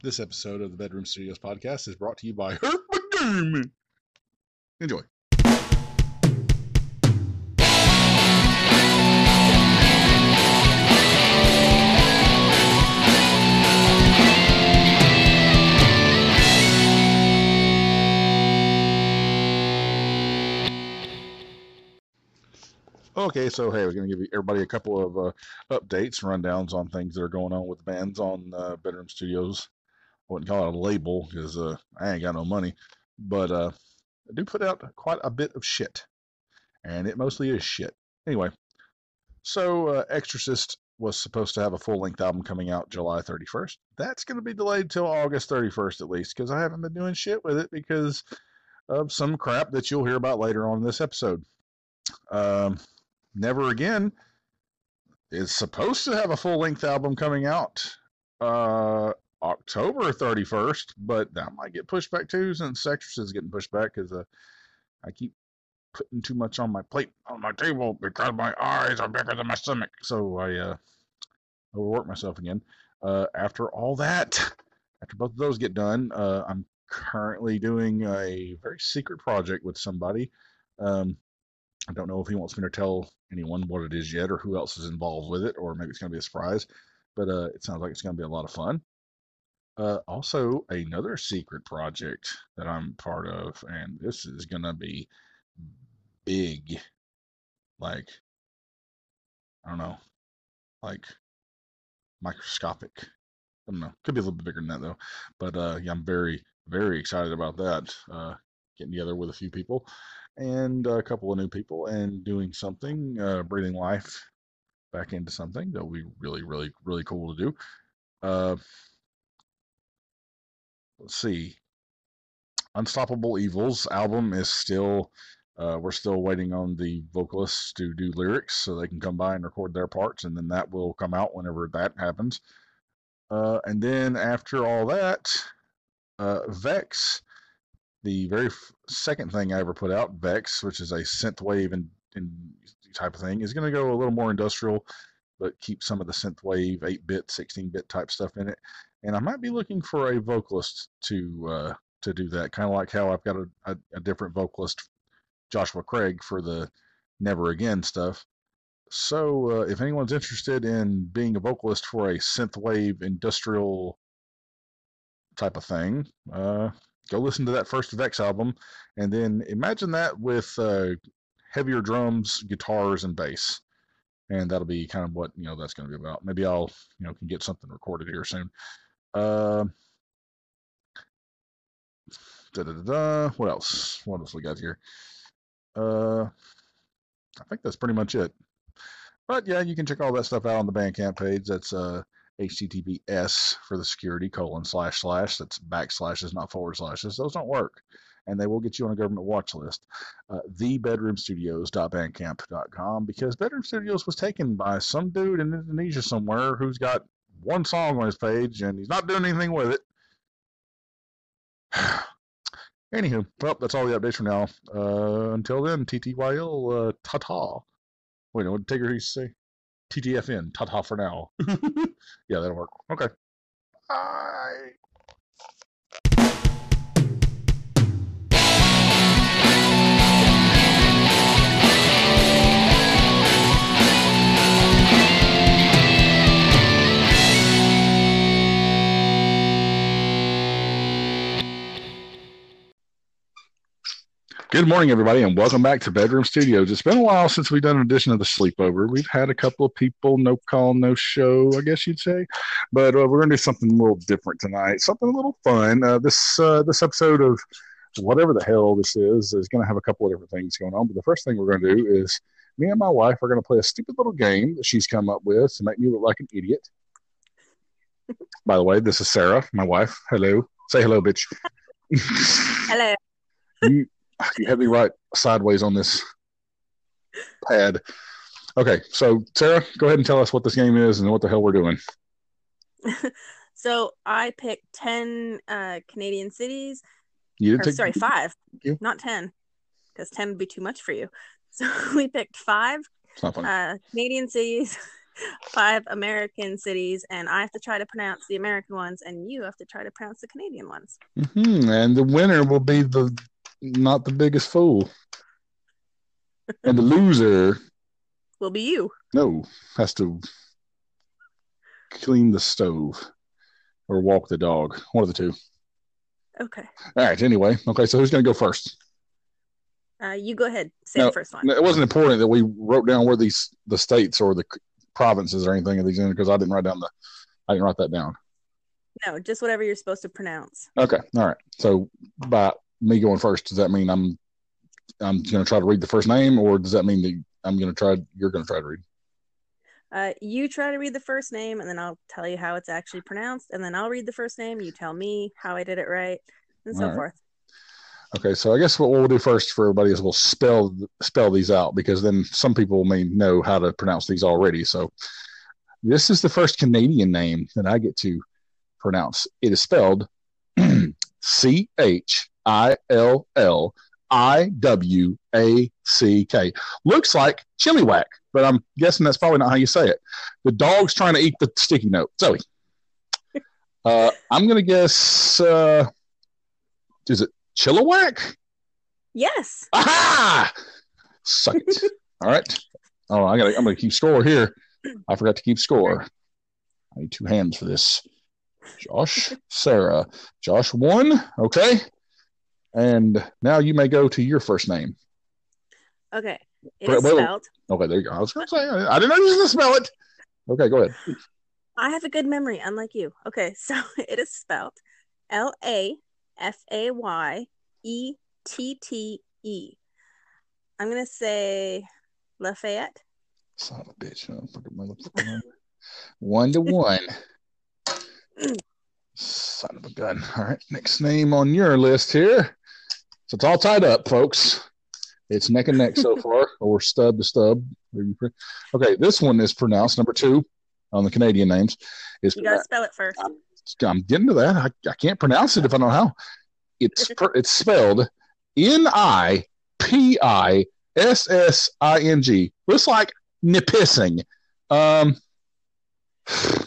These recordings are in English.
This episode of the Bedroom Studios podcast is brought to you by Hurt My Enjoy. Okay, so hey, we're going to give everybody a couple of uh, updates, rundowns on things that are going on with bands on uh, Bedroom Studios. Wouldn't call it a label because uh, I ain't got no money, but uh, I do put out quite a bit of shit, and it mostly is shit. Anyway, so uh, Exorcist was supposed to have a full length album coming out July 31st. That's going to be delayed till August 31st at least because I haven't been doing shit with it because of some crap that you'll hear about later on in this episode. Um, Never Again is supposed to have a full length album coming out uh, October 31st, but that might get pushed back too since Exorcist is getting pushed back because uh, I keep putting too much on my plate on my table because my eyes are bigger than my stomach. So I uh, overwork myself again. Uh, after all that, after both of those get done, uh, I'm currently doing a very secret project with somebody. Um, I don't know if he wants me to tell anyone what it is yet or who else is involved with it, or maybe it's going to be a surprise. But uh, it sounds like it's going to be a lot of fun. Uh, also, another secret project that I'm part of, and this is going to be big. Like, I don't know, like microscopic. I don't know. Could be a little bit bigger than that, though. But uh, yeah, I'm very, very excited about that. Uh, getting together with a few people and a couple of new people and doing something, uh, breathing life back into something that'll be really, really, really cool to do. Uh, let's see. Unstoppable Evils album is still, uh, we're still waiting on the vocalists to do lyrics so they can come by and record their parts, and then that will come out whenever that happens. Uh, and then after all that, uh, Vex the very second thing I ever put out, Vex, which is a synthwave and, and type of thing, is going to go a little more industrial, but keep some of the synthwave, 8-bit, 16-bit type stuff in it. And I might be looking for a vocalist to uh, to do that, kind of like how I've got a, a, a different vocalist, Joshua Craig, for the Never Again stuff. So uh, if anyone's interested in being a vocalist for a synthwave industrial type of thing, uh, go listen to that first Vex album, and then imagine that with uh, heavier drums, guitars, and bass, and that'll be kind of what you know that's going to be about. Maybe I'll you know can get something recorded here soon. Uh, da da da. What else? What else we got here? Uh, I think that's pretty much it. But yeah, you can check all that stuff out on the Bandcamp page. That's uh HTTPS for the security colon slash slash. That's backslashes, not forward slashes. Those don't work. And they will get you on a government watch list. Uh, thebedroomstudios.bandcamp.com because Bedroom Studios was taken by some dude in Indonesia somewhere who's got one song on his page and he's not doing anything with it. Anywho, well, that's all the updates for now. Uh, until then, TTYL, uh, ta ta. Wait, what did Tigger used to say? TTFN, ta ta for now. yeah, that'll work. Okay. Bye. Good morning, everybody, and welcome back to Bedroom Studios. It's been a while since we've done an edition of the Sleepover. We've had a couple of people, no call, no show, I guess you'd say, but uh, we're going to do something a little different tonight, something a little fun. Uh, this uh, this episode of whatever the hell this is is going to have a couple of different things going on. But the first thing we're going to do is me and my wife are going to play a stupid little game that she's come up with to make me look like an idiot. By the way, this is Sarah, my wife. Hello, say hello, bitch. Hello. you, you had me right sideways on this pad. Okay, so Sarah, go ahead and tell us what this game is and what the hell we're doing. so I picked ten uh, Canadian cities. You or, take, sorry, five, not ten, because ten would be too much for you. So we picked five It's not funny. uh, Canadian cities five American cities, and I have to try to pronounce the American ones, and you have to try to pronounce the Canadian ones. hmm And the winner will be the not the biggest fool. And the loser, Will be you. no, has to clean the stove or walk the dog. One of the two. Okay. All right. Anyway, okay. So who's going to go first? Uh, you go ahead. Say No, the first one. It wasn't important that we wrote down where these the states or the provinces or anything of these in because I didn't write down the. I didn't write that down. No, just whatever you're supposed to pronounce. Okay. All right. So by me going first, does that mean I'm I'm going to try to read the first name, or does that mean that I'm going to try? You're going to try to read. Uh, you try to read the first name, and then I'll tell you how it's actually pronounced, and then I'll read the first name. You tell me how I did it right, and so right. forth. Okay. So I guess what we'll do first for everybody is we'll spell spell these out because then some people may know how to pronounce these already. So this is the first Canadian name that I get to pronounce. It is spelled C H I L L I W A C K. Looks like chili whack, but I'm guessing that's probably not how you say it. The dog's trying to eat the sticky note. Zoe. Uh, I'm going to guess, uh, is it Chilliwack? Yes. Aha! Suck it. All right. Oh, I gotta, I'm going to keep score here. I forgot to keep score. I need two hands for this. Josh, Sarah, Josh one. Okay. And now you may go to your first name. Okay. It Wait, is wait, spelled. Okay, there you go. I was going to say I didn't know you was going to spell it. Okay, go ahead. I have a good memory, unlike you. Okay, so it is spelled L A F A Y E T T E. I'm gonna say Lafayette. Son of a bitch. Oh, fucking motherfucker. one to one. Son of a gun. All right. Next name on your list here. So it's all tied up, folks. It's neck and neck so far, or stub to stub. Okay, this one is pronounced number two on the Canadian names. Is You gotta spell it first. I'm getting to that. I, I can't pronounce it if I don't know how. It's per, it's spelled N I P I S S I N G. Looks like nipissing. Um,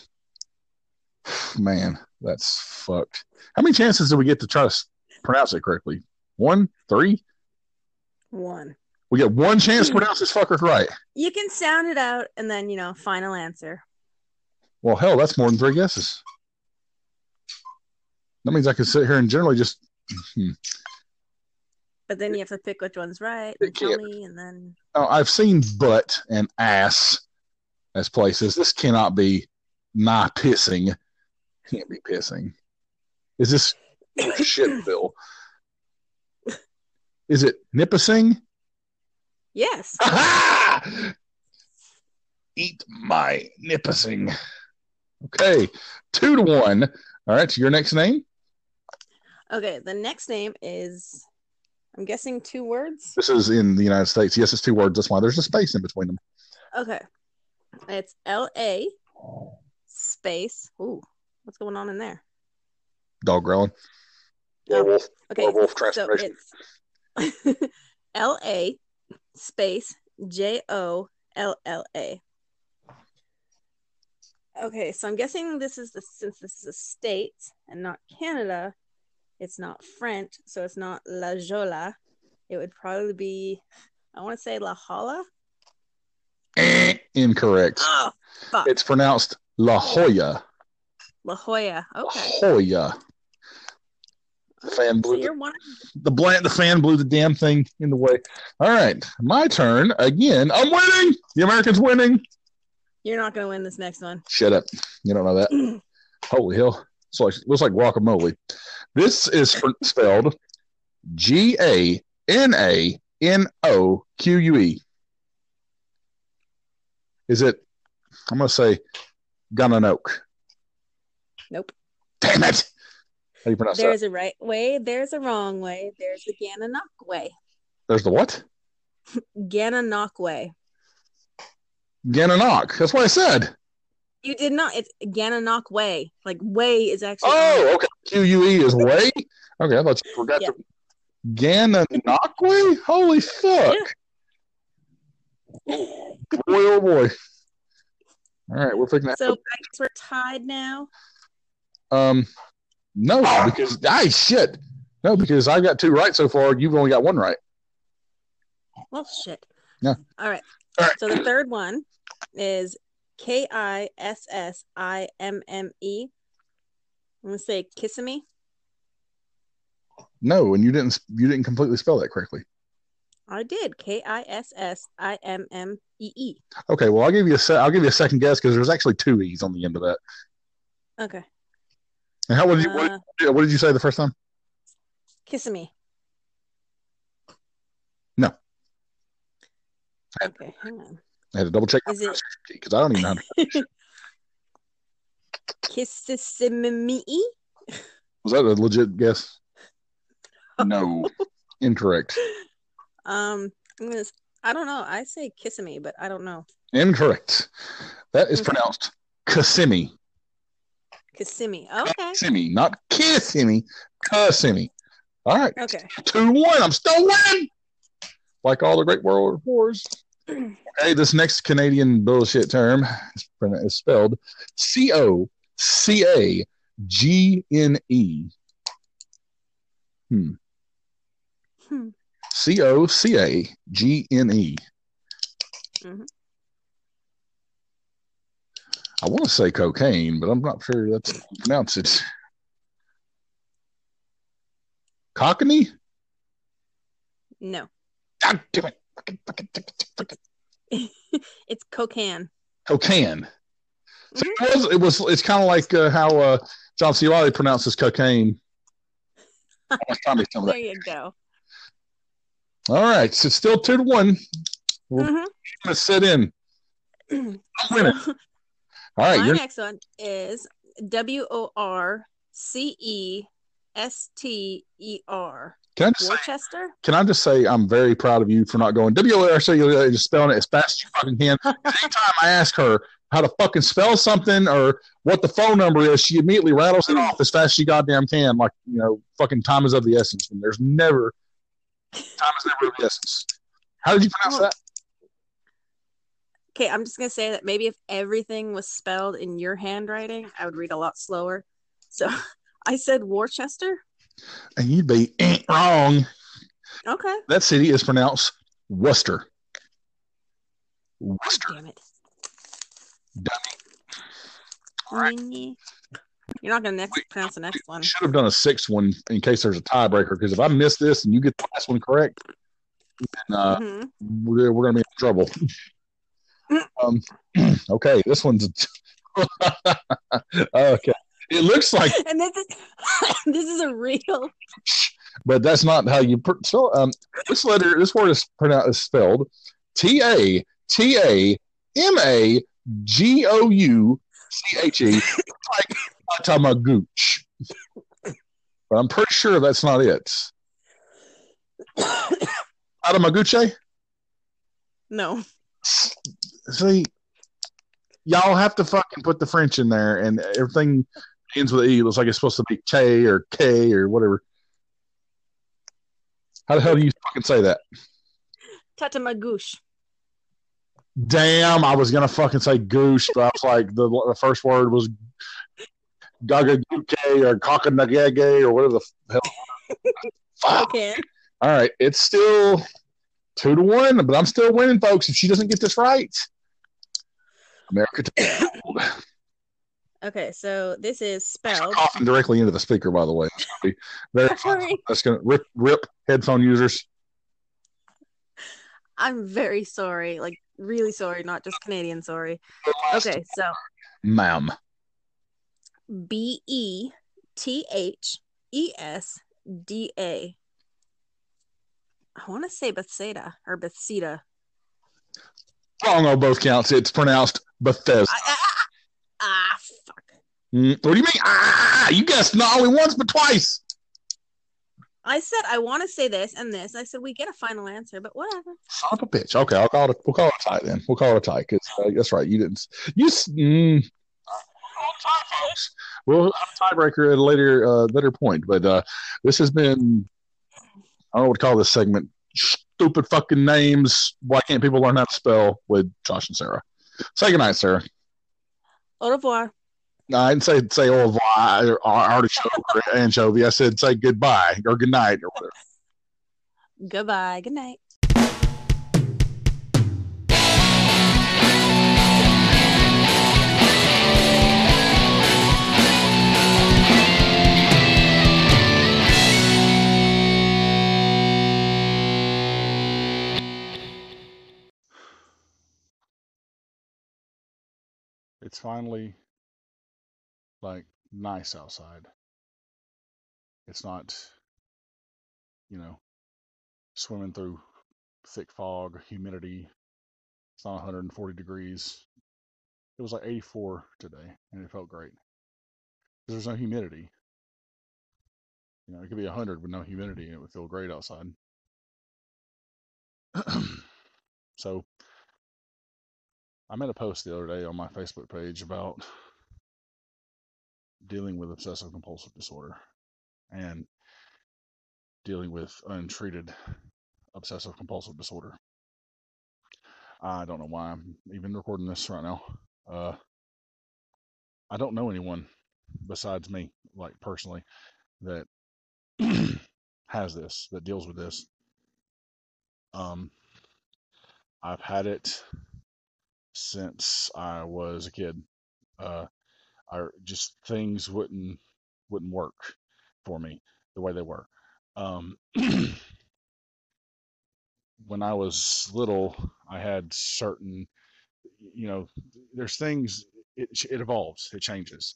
man, that's fucked. How many chances do we get to try to pronounce it correctly? One, three. One. We get one chance to pronounce this fucker right. You can sound it out and then, you know, final answer. Well, hell, that's more than three guesses. That means I can sit here and generally just. hmm. But then you have to pick which one's right and tell me and then Now, I've seen butt and ass as places. This cannot be my pissing. Can't be pissing. Is this shitville? Is it Nipissing? Yes. Aha! Eat my Nipissing. Okay, two to one. All right, your next name. Okay, the next name is I'm guessing two words. This is in the United States. Yes, it's two words. That's why there's a space in between them. Okay. It's L A space. Ooh, what's going on in there? Dog growling. Oh, Werewolf. Okay. Werewolf So it's L A space J O L L A. Okay, so I'm guessing this is the since this is a state and not Canada, it's not French, so it's not La Jolla. It would probably be I want to say La Jolla. Eh, Incorrect. Oh, fuck. It's pronounced La Jolla. La Jolla. La Okay. Jolla. The fan blew the, the bland, the fan blew the damn thing in the way. All right, my turn again. I'm winning. The Americans winning. You're not gonna win this next one. Shut up. You don't know that. Holy hell! It's like looks like guacamole. This is for- spelled G A N A N O Q U E. Is it? I'm gonna say Gananoke. Nope. Damn it! How do you pronounce that? There's a right way. There's a wrong way. There's the Gananoque way. There's the what? Gananoque way. Gananock. That's what I said. You did not. It's Gananoque way. Like way is actually. Oh, okay. Q U E is way. Okay, I thought you forgot Yeah. to. Gananoque way. Holy fuck! Boy, oh boy. All right, we're picking that. So I guess we're tied now. Um, no, because I shit. No, because I got two right so far. You've only got one right. Well, shit. Yeah. All right. All right. So the third one is K I S S I M M E. I'm gonna say Kissimmee. No, and you didn't. You didn't completely spell that correctly. I did. K I S S I M M E E. Okay, well, I'll give you a. Se- I'll give you a second guess because there's actually two e's on the end of that. Okay. And how what did you what, Uh, did- what did you say the first time? Kissimmee. No. Okay, hang on. I had to double check it because I don't even know. How to, Kissimmee? was that a legit guess? No, incorrect. Um, I'm gonna. I don't know. I say Kissimmee, but I don't know. Incorrect. That is pronounced Kissimmee. Kissimmee. Okay. Kissimmee, not Kissimmee. Kissimmee. All right, Okay. two one. I'm still winning. Like all the great world wars. Okay, this next Canadian bullshit term is spelled C O C A G N E. Hmm. Hmm. C O C A G N E. Mhm. I want to say cocaine, but I'm not sure that's how you pronounce it. Cockney? No, God damn it. Fucking, fucking, fucking, fucking. it's cocaine. Cocaine. So it was, it was, it's kind of like uh, how uh, John C. Reilly pronounces cocaine. How much time is some of There you go. All right, so still two to one. We're Mhm. gonna sit in. I'm winning. All right, my you're next one is W O R C E S T E R. can I just say, Worcester? can I just say I'm very proud of you for not going W O R C E just spelling it as fast as you fucking can. Anytime I ask her how to fucking spell something or what the phone number is, she immediately rattles it off as fast as she goddamn can. Like you know, fucking time is of the essence. And there's never time is never of the essence. How did you pronounce that? Okay, I'm just gonna say that maybe if everything was spelled in your handwriting, I would read a lot slower. So I said Worcester. And you'd be eh, wrong. Okay. That city is pronounced Worcester. Worcester. damn it. Alright. You're not gonna next pronounce the next one. Should have done a sixth one in case there's a tiebreaker. Because if I miss this and you get the last one correct, then uh, Mhm. we're, we're going to be in trouble. um, okay, this one's okay. It looks like, And this is this is a real but that's not how you pr- spell. Um, this letter, this word is pronounced is spelled T A T A M A G O U C H E, like Tamagooch. But I'm pretty sure that's not it. Out of Atamaguche? no. See, y'all have to fucking put the French in there, and everything ends with E. It looks like it's supposed to be K or K or whatever. How the hell do you fucking say that? Tata Tatamagouche. Damn, I was gonna fucking say goosh, but I was like, the, the first word was gagaguke or kakanagage or whatever the hell. Fuck. Okay. All right, it's still two to one, but I'm still winning, folks. If she doesn't get this right, America. Okay, so this is spelled coughing directly into the speaker, by the way. That's gonna very That's gonna rip rip headphone users. I'm very sorry, like really sorry, not just Canadian sorry. Okay, so Ma'am. B E T H E S D A. I want to say Bethsaida or Bethsaida. Wrong on both counts. It's pronounced Bethesda. I, I- ah, fuck. Mm, what do you mean? Ah, you guessed not only once but twice. I said I want to say this and this. I said we get a final answer, but whatever. Son of a bitch. Okay, I'll call it. We'll call it a tie then. We'll call it a tie because uh, that's right. You didn't. You. Mm, we'll call it a folks. We'll have a tiebreaker at a later uh, later point. But uh, this has been. I don't know what to call this segment. Stupid fucking names. Why can't people learn how to spell with Josh and Sarah? Say goodnight, Sarah. Au revoir. No, I didn't say say au revoir or artichoke or anchovy. I said say goodbye or good night or whatever. Goodbye. Good night. It's finally like nice outside. It's not, you know, swimming through thick fog, humidity. It's not 140 degrees. It was like 84 today, and it felt great. There's no humidity. You know, it could be 100 with no humidity, and it would feel great outside. so, I made a post the other day on my Facebook page about dealing with obsessive compulsive disorder and dealing with untreated obsessive compulsive disorder. I don't know why I'm even recording this right now. Uh, I don't know anyone besides me, like personally, that has this, that deals with this. Um, I've had it since I was a kid. Uh, I just things wouldn't wouldn't work for me the way they were. Um, when I was little, I had certain, you know, there's things. It it evolves. It changes.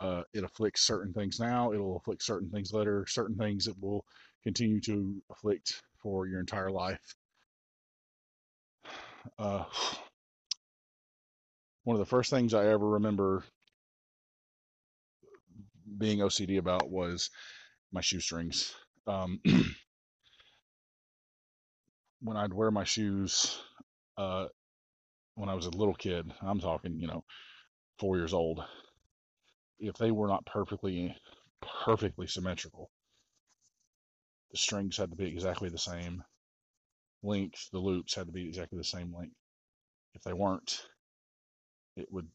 Uh, it afflicts certain things now. It'll afflict certain things later. Certain things it will continue to afflict for your entire life. Uh, one of the first things I ever remember being OCD about was my shoestrings. Um, when I'd wear my shoes uh, when I was a little kid, I'm talking, you know, four years old, if they were not perfectly, perfectly symmetrical, the strings had to be exactly the same length, the loops had to be exactly the same length. If they weren't, it would,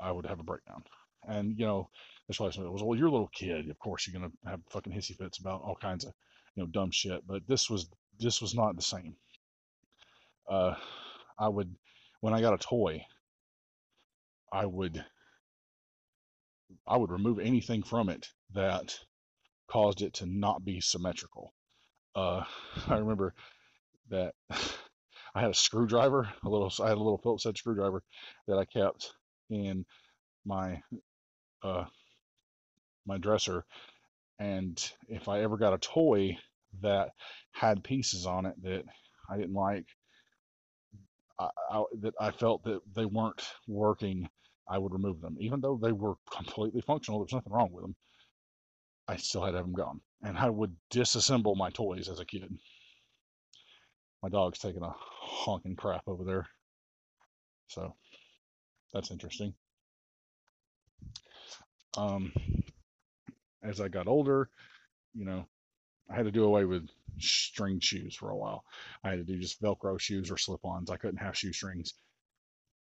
I would have a breakdown. And, you know, that's why I said, well, you're a little kid. Of course, you're to have fucking hissy fits about all kinds of, you know, dumb shit. But this was, this was not the same. Uh, I would, when I got a toy, I would, I would remove anything from it that caused it to not be symmetrical. Uh, I remember that I had a screwdriver, a little, I had a little Phillips head screwdriver that I kept in my uh, my dresser, and if I ever got a toy that had pieces on it that I didn't like, I, I, that I felt that they weren't working, I would remove them, even though they were completely functional. There's nothing wrong with them. I still had to have them gone, and I would disassemble my toys as a kid. My dog's taking a honking crap over there, so that's interesting. Um, as I got older, you know, I had to do away with string shoes for a while. I had to do just Velcro shoes or slip ons. I couldn't have shoestrings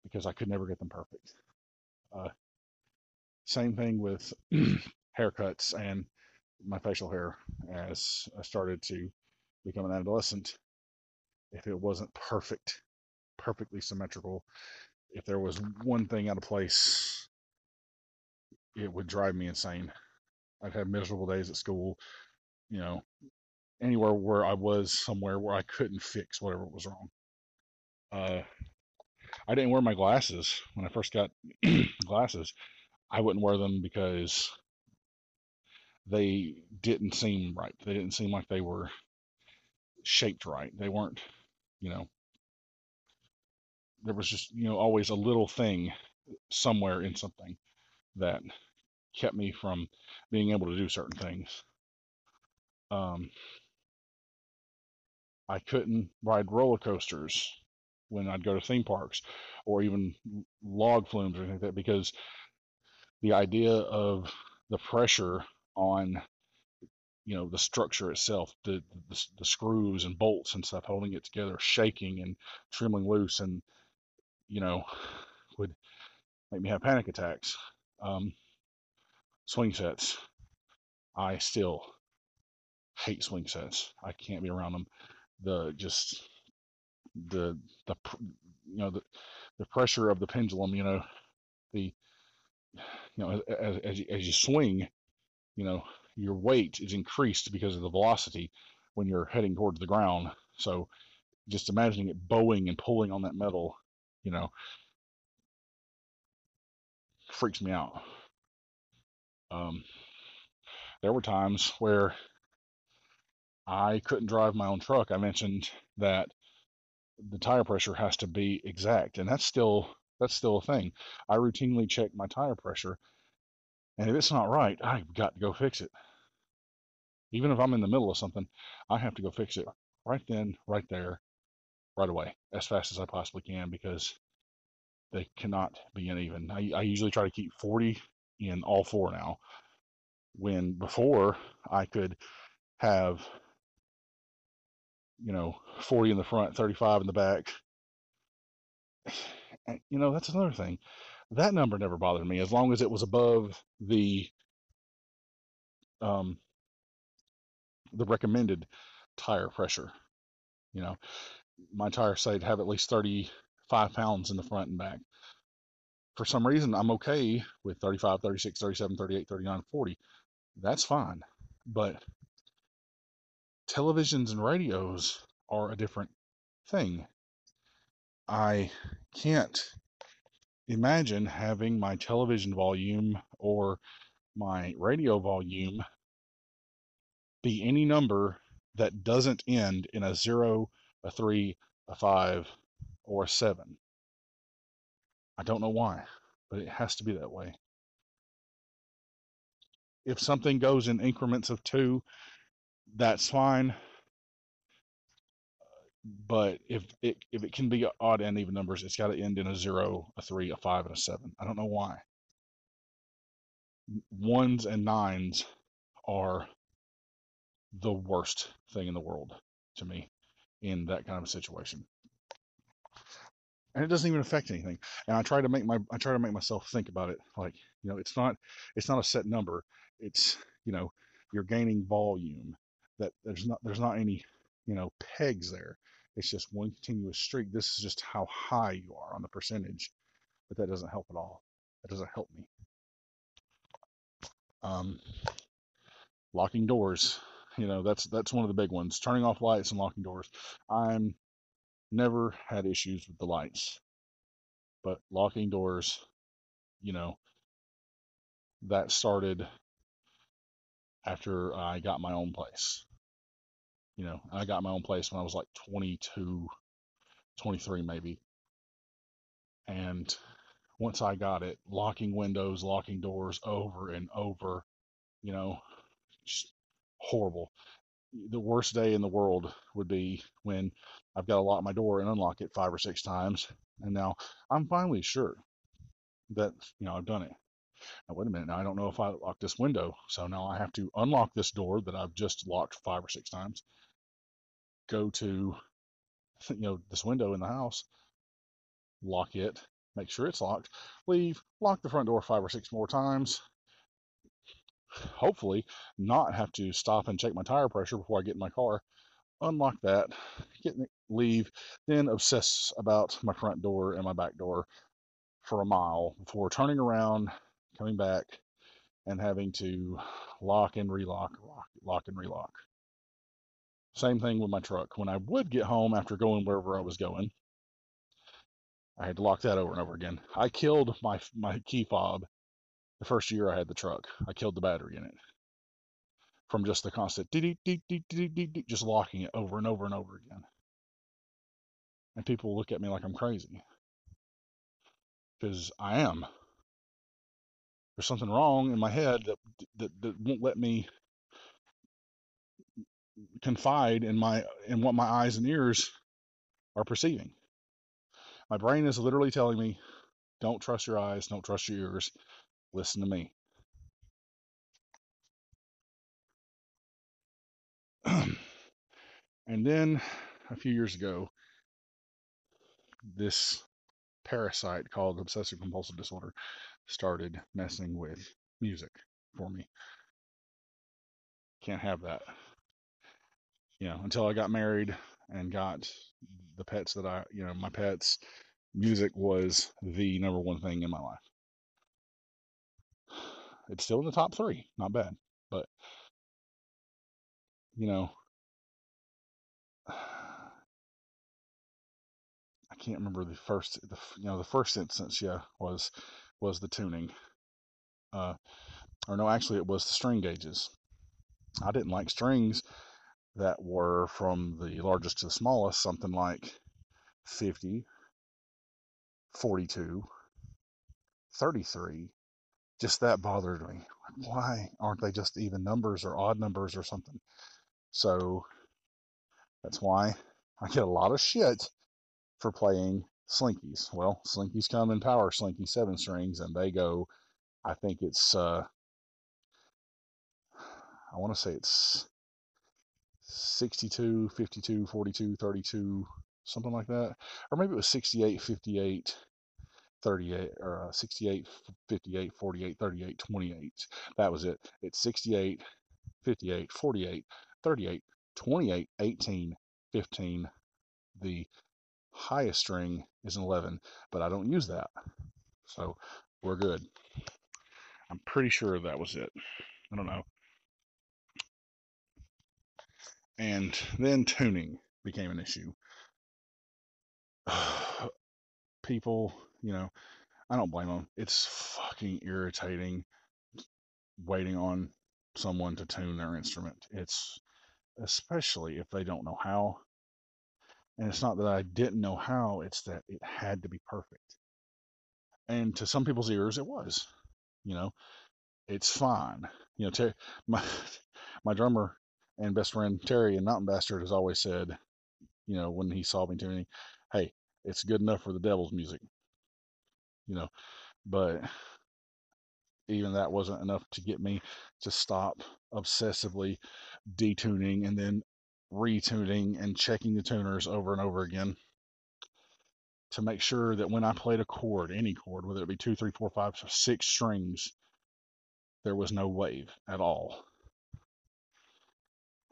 because I could never get them perfect. Uh, same thing with haircuts and my facial hair as I started to become an adolescent. If it wasn't perfect, perfectly symmetrical, if there was one thing out of place, it would drive me insane. I'd have miserable days at school, you know, anywhere where I was somewhere where I couldn't fix whatever was wrong. Uh, I didn't wear my glasses when I first got glasses. I wouldn't wear them because they didn't seem right. They didn't seem like they were shaped right. They weren't, you know, there was just, you know, always a little thing somewhere in something that kept me from being able to do certain things. Um, I couldn't ride roller coasters when I'd go to theme parks or even log flumes or anything like that because the idea of the pressure on you know the structure itself the, the, the screws and bolts and stuff holding it together shaking and trembling loose and you know would make me have panic attacks. Um, swing sets, I still hate swing sets. I can't be around them. The just the the you know the the pressure of the pendulum. You know the you know as as as you swing, you know your weight is increased because of the velocity when you're heading towards the ground. So just imagining it bowing and pulling on that metal, you know, freaks me out. Um, there were times where I couldn't drive my own truck. I mentioned that the tire pressure has to be exact, and that's still that's still a thing. I routinely check my tire pressure, and if it's not right, I've got to go fix it. Even if I'm in the middle of something, I have to go fix it right then, right there, right away, as fast as I possibly can because they cannot be uneven. I, I usually try to keep 40 in all four now. When before I could have, you know, 40 in the front, 35 in the back. You know, that's another thing. That number never bothered me as long as it was above the um, the recommended tire pressure. You know, my tire say to have at least 35 pounds in the front and back. For some reason, I'm okay with 35, 36, 37, 38, 39, 40. That's fine. But televisions and radios are a different thing. I can't imagine having my television volume or my radio volume be any number that doesn't end in a zero, a three, a five, or a seven. I don't know why, but it has to be that way. If something goes in increments of two, that's fine. But if it if it can be odd and even numbers, it's got to end in a zero, a three, a five, and a seven. I don't know why. Ones and nines are the worst thing in the world to me in that kind of a situation. And it doesn't even affect anything. And I try to make my I try to make myself think about it like, you know, it's not it's not a set number. It's, you know, you're gaining volume. That there's not there's not any, you know, pegs there. It's just one continuous streak. This is just how high you are on the percentage. But that doesn't help at all. That doesn't help me. Um, locking doors. You know, that's that's one of the big ones. Turning off lights and locking doors. I'm never had issues with the lights, but locking doors, you know, that started after I got my own place. You know, I got my own place when I was like 22, 23 maybe. And once I got it, locking windows, locking doors over and over, you know, just horrible. The worst day in the world would be when I've got to lock my door and unlock it five or six times. And now I'm finally sure that, you know, I've done it. Now, wait a minute. Now, I don't know if I locked this window. So now I have to unlock this door that I've just locked five or six times, go to, you know, this window in the house, lock it, make sure it's locked, leave, lock the front door five or six more times, hopefully not have to stop and check my tire pressure before I get in my car, unlock that, get in, leave, then obsess about my front door and my back door for a mile before turning around, coming back, and having to lock and relock, lock, lock and relock. Same thing with my truck. When I would get home after going wherever I was going, I had to lock that over and over again. I killed my my key fob the first year I had the truck. I killed the battery in it from just the constant just locking it over and over and over again. And people look at me like I'm crazy because I am. There's something wrong in my head that, that that won't let me confide in my in what my eyes and ears are perceiving. My brain is literally telling me, don't trust your eyes, don't trust your ears, listen to me. and then a few years ago, this parasite called obsessive compulsive disorder started messing with music for me. Can't have that. You know, until I got married and got the pets that I, you know, my pets, music was the number one thing in my life. It's still in the top three, not bad, but you know, I can't remember the first, the, you know, the first instance, yeah, was was the tuning. Uh, or no, actually, it was the string gauges. I didn't like strings that were from the largest to the smallest, something like 50, 42, 33. Just that bothered me. Why aren't they just even numbers or odd numbers or something? So that's why I get a lot of shit for playing slinkies. Well, slinkies come in power slinky seven strings, and they go. I think it's. Uh, I want to say it's 62, 52, 42, 32, something like that. Or maybe it was 68, 58, 38, or uh, 68, 58, 48, 38, 28. That was it. It's 68, 58, 48, 38, 28, 18, 15. The highest string is an 11, but I don't use that. So we're good. I'm pretty sure that was it. I don't know. And then tuning became an issue. People, you know, I don't blame them. It's fucking irritating waiting on someone to tune their instrument. It's especially if they don't know how. And it's not that I didn't know how, it's that it had to be perfect. And to some people's ears, it was. You know, it's fine. You know, my my drummer and best friend Terry and Mountain Bastard has always said, you know, when he saw me tuning, hey, it's good enough for the devil's music. You know, but even that wasn't enough to get me to stop obsessively detuning and then retuning and checking the tuners over and over again to make sure that when I played a chord, any chord, whether it be two, three, four, five, six strings, there was no wave at all.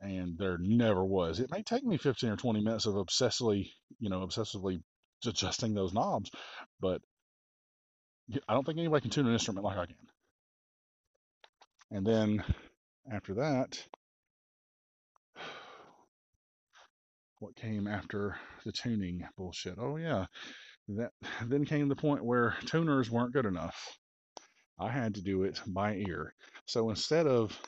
And there never was. It may take me 15 or 20 minutes of obsessively, you know, obsessively adjusting those knobs, but I don't think anybody can tune an instrument like I can. And then after that, what came after the tuning bullshit? Oh yeah, that then came the point where tuners weren't good enough. I had to do it by ear. So instead of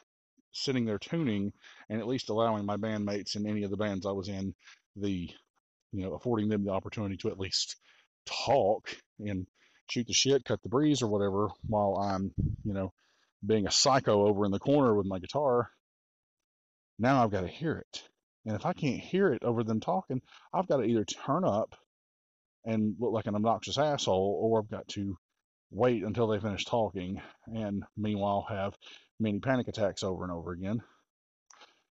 sitting there tuning and at least allowing my bandmates in any of the bands I was in the, you know, affording them the opportunity to at least talk and shoot the shit, cut the breeze or whatever while I'm, you know, being a psycho over in the corner with my guitar. Now I've got to hear it. And if I can't hear it over them talking, I've got to either turn up and look like an obnoxious asshole or I've got to wait until they finish talking and meanwhile have many panic attacks over and over again,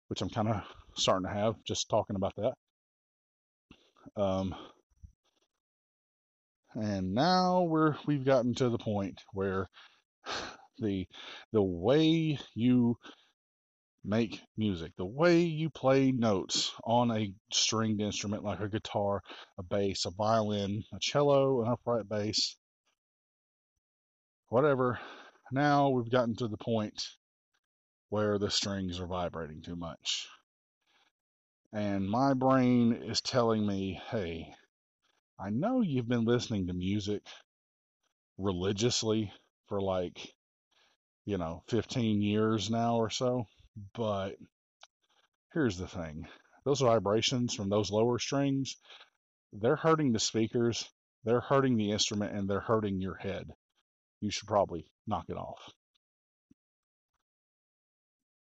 which I'm kind of starting to have just talking about that. Um, and now we're we've gotten to the point where the the way you make music, the way you play notes on a stringed instrument like a guitar, a bass, a violin, a cello, an upright bass, whatever. Now we've gotten to the point where the strings are vibrating too much. And my brain is telling me, hey, I know you've been listening to music religiously for like, you know, 15 years now or so, but here's the thing those vibrations from those lower strings, they're hurting the speakers, they're hurting the instrument, and they're hurting your head. You should probably knock it off.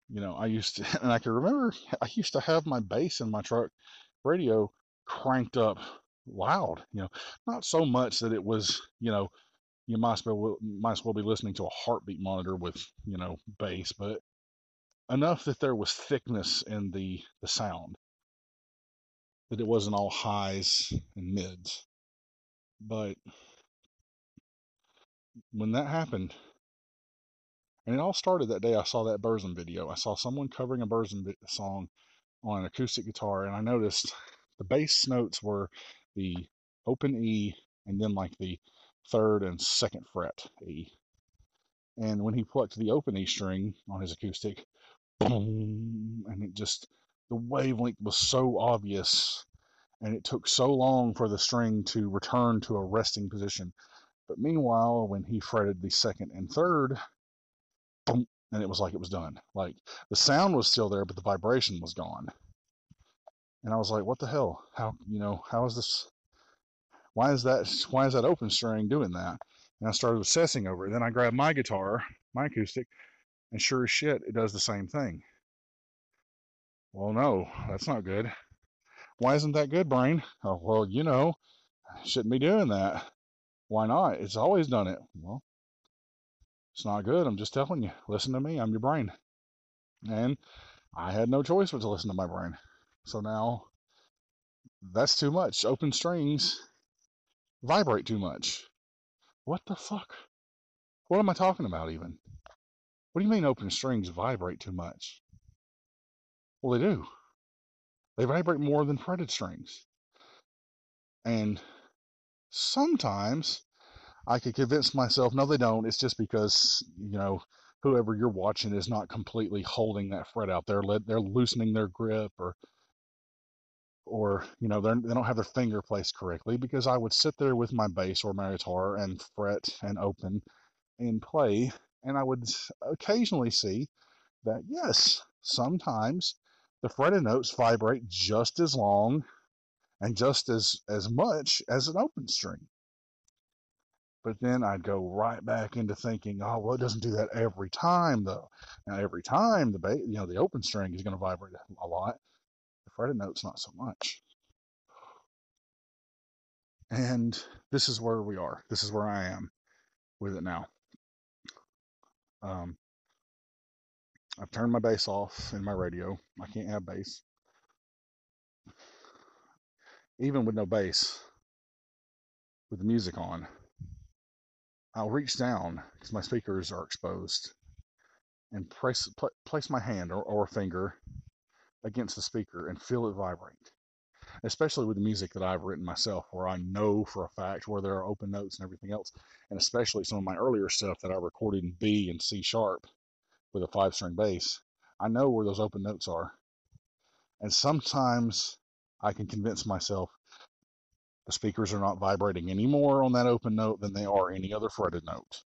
You know, I used to, and I can remember I used to have my bass in my truck radio cranked up loud, you know, not so much that it was, you know, you might as well might as well be listening to a heartbeat monitor with, you know, bass, but enough that there was thickness in the the sound that it wasn't all highs and mids. But when that happened, and it all started that day I saw that Burzum video. I saw someone covering a Burzum song on an acoustic guitar, and I noticed the bass notes were the open E and then like the third and second fret E. And when he plucked the open E string on his acoustic, boom, and it just, the wavelength was so obvious and it took so long for the string to return to a resting position. But meanwhile, when he fretted the second and third, boom, and it was like it was done. Like the sound was still there, but the vibration was gone. And I was like, what the hell? How, you know, how is this? Why is that? Why is that open string doing that? And I started obsessing over it. Then I grabbed my guitar, my acoustic, and sure as shit, it does the same thing. Well, no, that's not good. Why isn't that good, brain? Oh, well, you know, shouldn't be doing that. Why not? It's always done it. Well, it's not good. I'm just telling you. Listen to me. I'm your brain. And I had no choice but to listen to my brain. So now that's too much. Open strings vibrate too much. What the fuck? What am I talking about even? What do you mean open strings vibrate too much? Well, they do. They vibrate more than fretted strings. And sometimes I could convince myself, no, they don't. It's just because, you know, whoever you're watching is not completely holding that fret out there. They're loosening their grip or, or, you know, they don't have their finger placed correctly because I would sit there with my bass or my guitar and fret and open and play. And I would occasionally see that, yes, sometimes the fretted notes vibrate just as long and just as, as much as an open string. But then I'd go right back into thinking, oh, well, it doesn't do that every time, though. Now, every time the you know the open string is going to vibrate a lot. The fretted note's not so much. And this is where we are. This is where I am with it now. Um, I've turned my bass off in my radio. I can't have bass. Even with no bass, with the music on, I'll reach down because my speakers are exposed and place, pl- place my hand or, or finger against the speaker and feel it vibrate. Especially with the music that I've written myself, where I know for a fact where there are open notes and everything else, and especially some of my earlier stuff that I recorded in B and C sharp with a five string bass, I know where those open notes are. And sometimes I can convince myself the speakers are not vibrating any more on that open note than they are any other fretted note.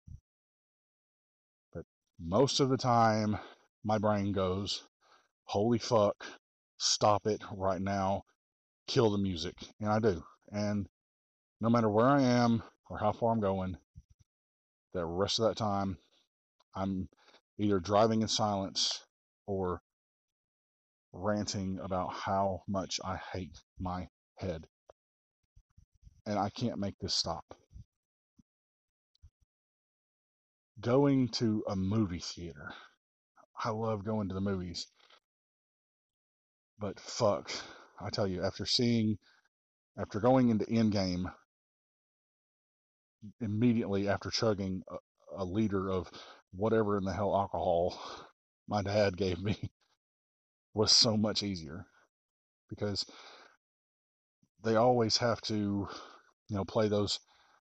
But most of the time, my brain goes, holy fuck, stop it right now, kill the music. And I do. And no matter where I am or how far I'm going, the rest of that time, I'm either driving in silence or ranting about how much I hate my head and I can't make this stop. Going to a movie theater. I love going to the movies. But fuck, I tell you, after seeing, after going into Endgame, immediately after chugging a, a liter of whatever in the hell alcohol my dad gave me, was so much easier. Because they always have to you know, play those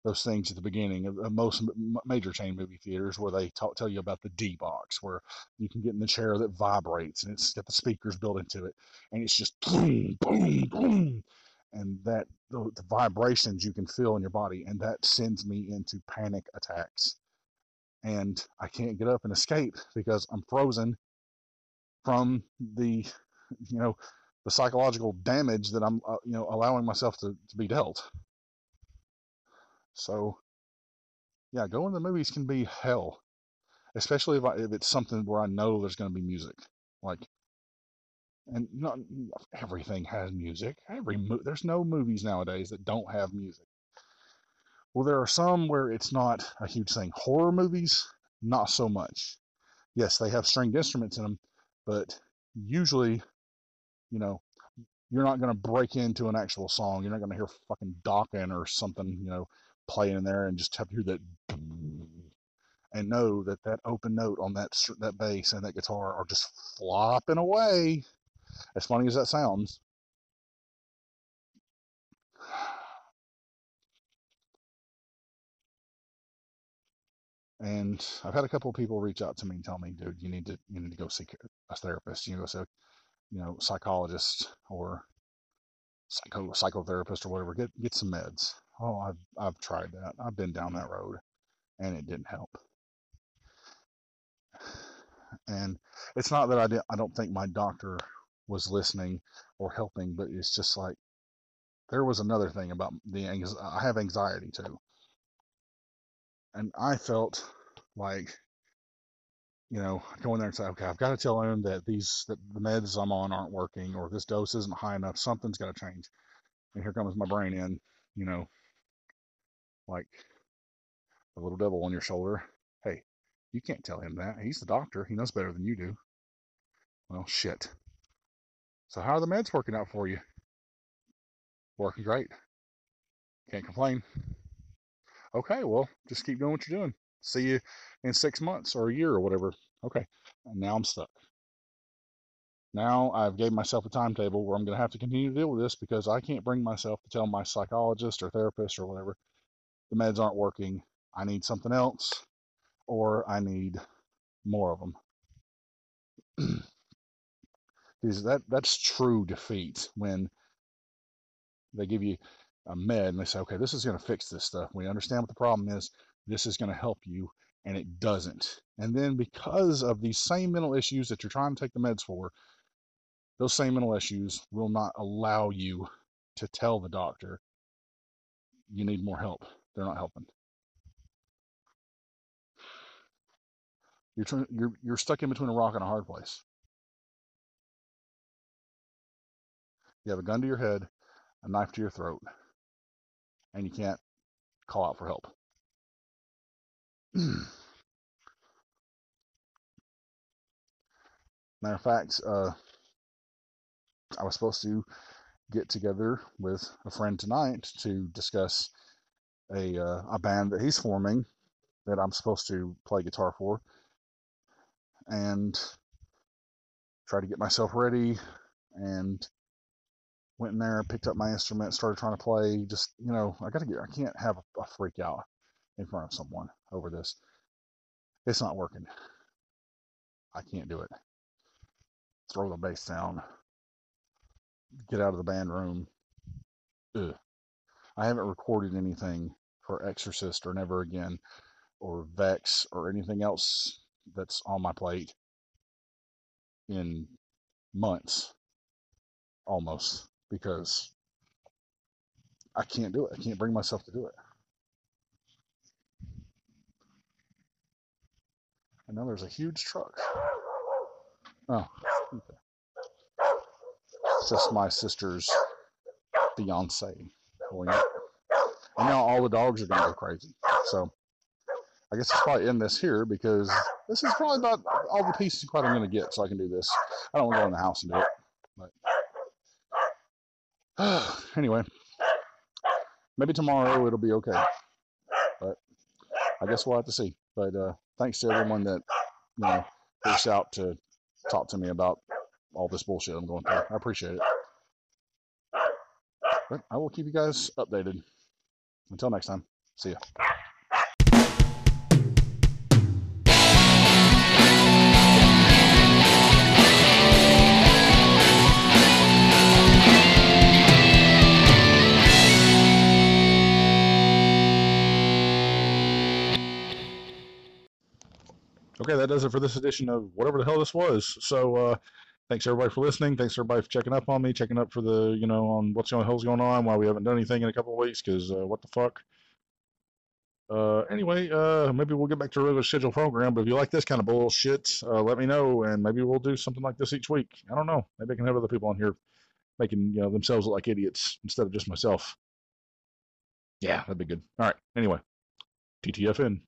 those things at the beginning of, most major chain movie theaters where they talk, tell you about the D box, where you can get in the chair that vibrates and it's got the speakers built into it, and it's just boom, boom, boom, and that the, the vibrations you can feel in your body, and that sends me into panic attacks, and I can't get up and escape because I'm frozen from the, you know, the psychological damage that I'm, uh, you know, allowing myself to, to be dealt. So, yeah, going to the movies can be hell, especially if, I, if it's something where I know there's going to be music. Like, and not everything has music. Every mo- there's no movies nowadays that don't have music. Well, there are some where it's not a huge thing. Horror movies, not so much. Yes, they have stringed instruments in them, but usually, you know, you're not going to break into an actual song. You're not going to hear fucking Dokken or something, you know, playing in there and just have to hear that and know that that open note on that that bass and that guitar are just flopping away. As funny as that sounds, and I've had a couple of people reach out to me and tell me, dude, you need to you need to go see a therapist. You know, so you know, psychologist or psycho psychotherapist or whatever. Get get some meds. Oh, I've I've tried that. I've been down that road, and it didn't help. And it's not that I did, I don't think my doctor was listening or helping, but it's just like there was another thing about the I have anxiety too, and I felt like you know going there and say, okay, I've got to tell him that these that the meds I'm on aren't working or this dose isn't high enough. Something's got to change. And here comes my brain in, you know, like a little devil on your shoulder. Hey, you can't tell him that. He's the doctor. He knows better than you do. Well, shit. So how are the meds working out for you? Working great. Can't complain. Okay, well, just keep doing what you're doing. See you in six months or a year or whatever. Okay. And now I'm stuck. Now I've gave myself a timetable where I'm going to have to continue to deal with this because I can't bring myself to tell my psychologist or therapist or whatever the meds aren't working. I need something else or I need more of them. because that that's true defeat when they give you a med and they say, okay, this is going to fix this stuff. We understand what the problem is. This is going to help you, and it doesn't. And then because of these same mental issues that you're trying to take the meds for, those same mental issues will not allow you to tell the doctor you need more help. They're not helping. You're, you're, you're stuck in between a rock and a hard place. You have a gun to your head, a knife to your throat, and you can't call out for help. Matter of fact, uh, I was supposed to get together with a friend tonight to discuss a uh, a band that he's forming that I'm supposed to play guitar for and try to get myself ready and went in there picked up my instrument started trying to play just you know i gotta get i can't have a, a freak out in front of someone over this. It's not working. I can't do it. Throw the bass down. Get out of the band room. Ugh. i haven't recorded anything for exorcist or never again or vex or anything else that's on my plate in months almost because I can't do it. I can't bring myself to do it. And now there's a huge truck. Oh, okay. It's just my sister's fiance pulling up. And now all the dogs are going to go crazy. So I guess it's probably end this here because this is probably about all the pieces quite I'm going to get so I can do this. I don't want to go in the house and do it. Anyway, maybe tomorrow it'll be okay. But I guess we'll have to see. But uh, thanks to everyone that you know reached out to talk to me about all this bullshit I'm going through. I appreciate it. But I will keep you guys updated. Until next time, see ya. Okay, that does it for this edition of whatever the hell this was. So, uh, thanks everybody for listening. Thanks everybody for checking up on me, checking up for the, you know, on what's the hell's going on, why we haven't done anything in a couple of weeks, because uh, what the fuck. Uh, anyway, uh, maybe we'll get back to a regular scheduled program. But if you like this kind of bullshit, uh, let me know, and maybe we'll do something like this each week. I don't know. Maybe I can have other people on here making you know themselves look like idiots instead of just myself. Yeah, that'd be good. All right. Anyway, TTFN.